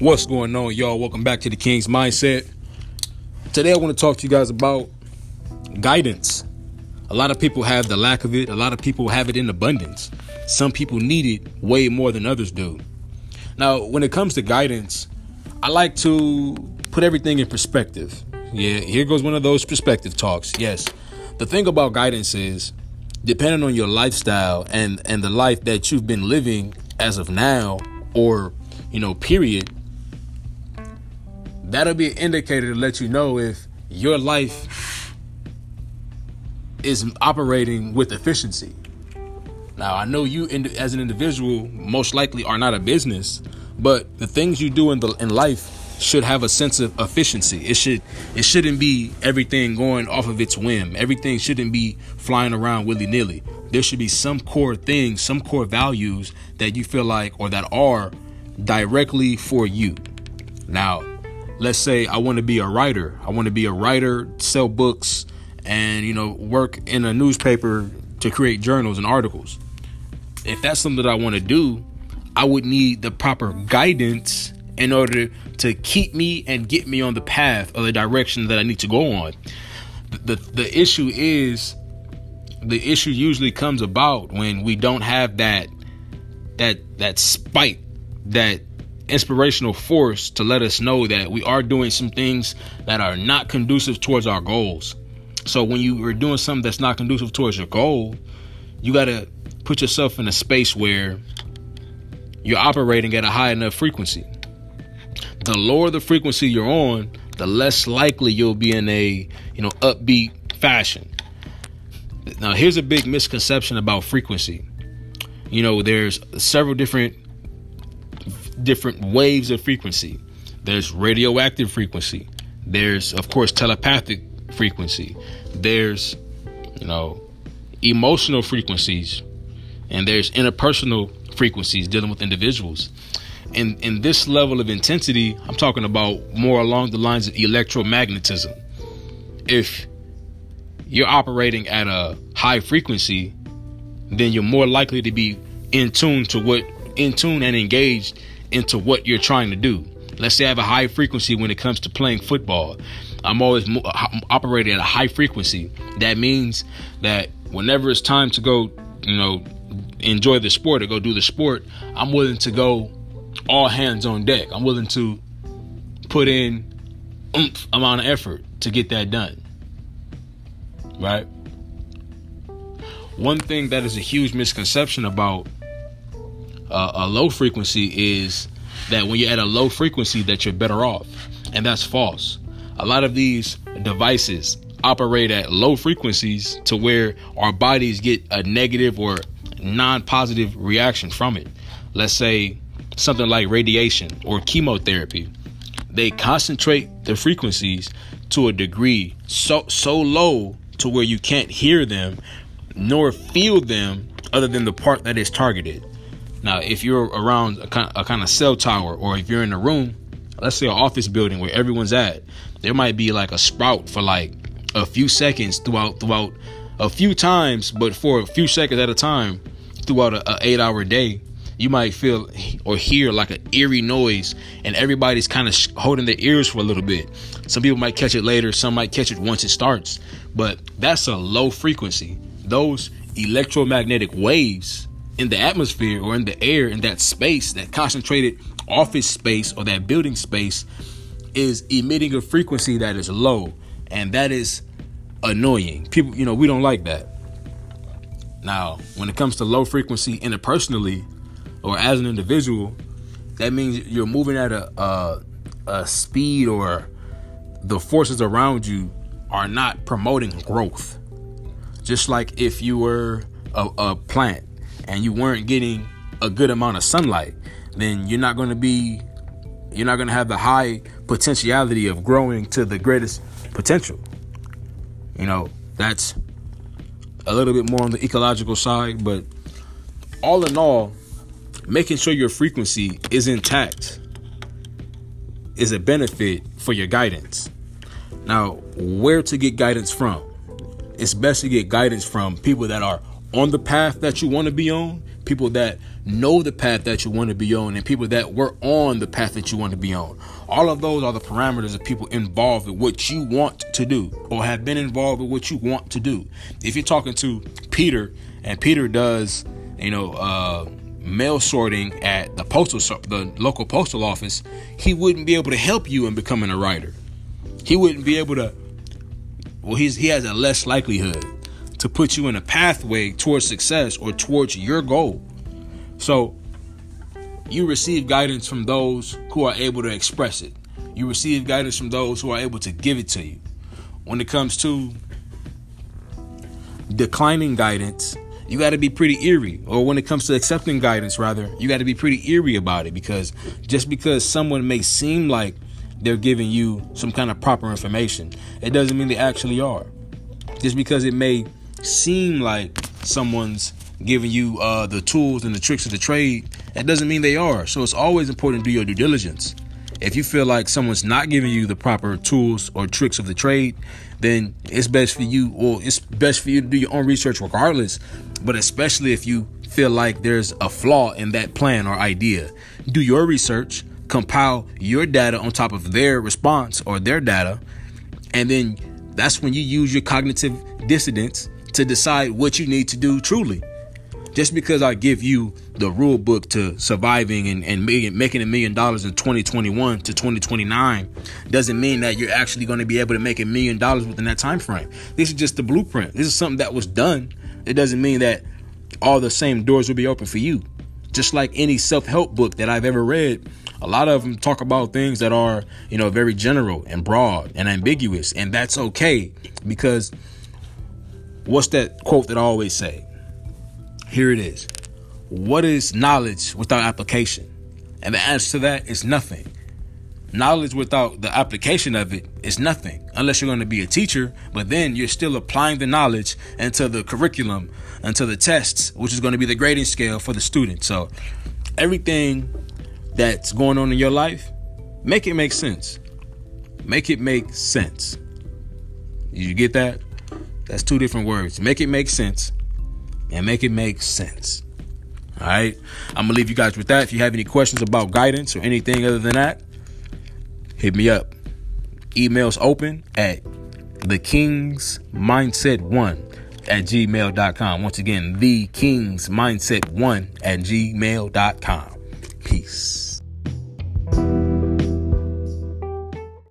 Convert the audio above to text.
What's going on, y'all? Welcome back to the King's Mindset. Today, I want to talk to you guys about guidance. A lot of people have the lack of it, a lot of people have it in abundance. Some people need it way more than others do. Now, when it comes to guidance, I like to put everything in perspective. Yeah, here goes one of those perspective talks. Yes. The thing about guidance is depending on your lifestyle and and the life that you've been living as of now or, you know, period, that'll be an indicator to let you know if your life is operating with efficiency. Now, I know you as an individual most likely are not a business, but the things you do in the in life should have a sense of efficiency. It should it shouldn't be everything going off of its whim. Everything shouldn't be flying around willy-nilly. There should be some core things, some core values that you feel like or that are directly for you. Now, let's say I want to be a writer. I want to be a writer, sell books, and you know, work in a newspaper to create journals and articles. If that's something that I want to do, I would need the proper guidance in order to keep me and get me on the path or the direction that I need to go on. The, the, issue is the issue usually comes about when we don't have that that that spike that inspirational force to let us know that we are doing some things that are not conducive towards our goals. So when you are doing something that's not conducive towards your goal, you got to put yourself in a space where you're operating at a high enough frequency. The lower the frequency you're on, the less likely you'll be in a, you know, upbeat fashion. Now, here's a big misconception about frequency. You know, there's several different different waves of frequency. There's radioactive frequency. There's, of course, telepathic frequency. There's, you know, emotional frequencies. And there's interpersonal frequencies dealing with individuals. And in this level of intensity, I'm talking about more along the lines of electromagnetism. If you're operating at a high frequency, then you're more likely to be in tune to what in tune and engaged into what you're trying to do. Let's say I have a high frequency when it comes to playing football. I'm always mo- uh, operating at a high frequency. That means that whenever it's time to go, you know, enjoy the sport or go do the sport, I'm willing to go all hands on deck. I'm willing to put in oomph amount of effort to get that done. Right? One thing that is a huge misconception about a low frequency is that when you're at a low frequency that you're better off. And that's false. A lot of these devices operate at low frequencies to where our bodies get a negative or non-positive reaction from it. Let's say something like radiation or chemotherapy. They concentrate the frequencies to a degree so so low to where you can't hear them nor feel them other than the part that is targeted. Now, if you're around a kind, a kind of cell tower or if you're in a room, let's say an office building where everyone's at, there might be like a sprout for like a few seconds throughout throughout a few times, but for a few seconds at a time throughout a, eight hour day, you might feel or hear like an eerie noise, and everybody's kind of sh- holding their ears for a little bit. Some people might catch it later, some might catch it once it starts, but that's a low frequency. Those electromagnetic waves in the atmosphere or in the air in that space, that concentrated office space or that building space, is emitting a frequency that is low, and that is annoying. People, you know, we don't like that. Now, when it comes to low frequency interpersonally or as an individual, that means you're moving at a, a, a speed or the forces around you are not promoting growth. Just like if you were a, a plant and you weren't getting a good amount of sunlight, then you're not going to be you're not going to have the high potentiality of growing to the greatest potential. You know, that's a little bit more on the ecological side, but all in all, making sure your frequency is intact is a benefit for your guidance. Now, where to get guidance from? It's best to get guidance from people that are on the path that you want to be on, people that know the path that you want to be on, and people that were on the path that you want to be on. All of those are the parameters of people involved in what you want to do or have been involved in what you want to do. If you're talking to Peter and Peter does, you know, uh, mail sorting at the postal the local postal office, he wouldn't be able to help you in becoming a writer. He wouldn't be able to well he's he has a less likelihood to put you in a pathway towards success or towards your goal. So you receive guidance from those who are able to express it. You receive guidance from those who are able to give it to you. When it comes to declining guidance, you got to be pretty eerie. Or when it comes to accepting guidance, rather, you got to be pretty eerie about it because just because someone may seem like they're giving you some kind of proper information, it doesn't mean they actually are. Just because it may seem like someone's giving you uh, the tools and the tricks of the trade, that doesn't mean they are. So it's always important to do your due diligence. If you feel like someone's not giving you the proper tools or tricks of the trade, then it's best for you, or it's best for you to do your own research regardless. But especially if you feel like there's a flaw in that plan or idea, do your research, compile your data on top of their response or their data, and then that's when you use your cognitive dissonance to decide what you need to do truly. Just because I give you the rule book to surviving and, and making, making a million dollars in 2021 to 2029 doesn't mean that you're actually going to be able to make a million dollars within that time frame. This is just the blueprint. This is something that was done. It doesn't mean that all the same doors will be open for you. Just like any self-help book that I've ever read, a lot of them talk about things that are, you know, very general and broad and ambiguous, and that's okay because what's that quote that I always say? Here it is. What is knowledge without application? And the answer to that is nothing. Knowledge without the application of it is nothing, unless you're going to be a teacher, but then you're still applying the knowledge into the curriculum, into the tests, which is going to be the grading scale for the student. So, everything that's going on in your life, make it make sense. Make it make sense. You get that? That's two different words. Make it make sense and make it make sense. All right. I'm going to leave you guys with that. If you have any questions about guidance or anything other than that, hit me up. Emails open at the King's Mindset One at gmail.com. Once again, the King's Mindset One at gmail.com. Peace.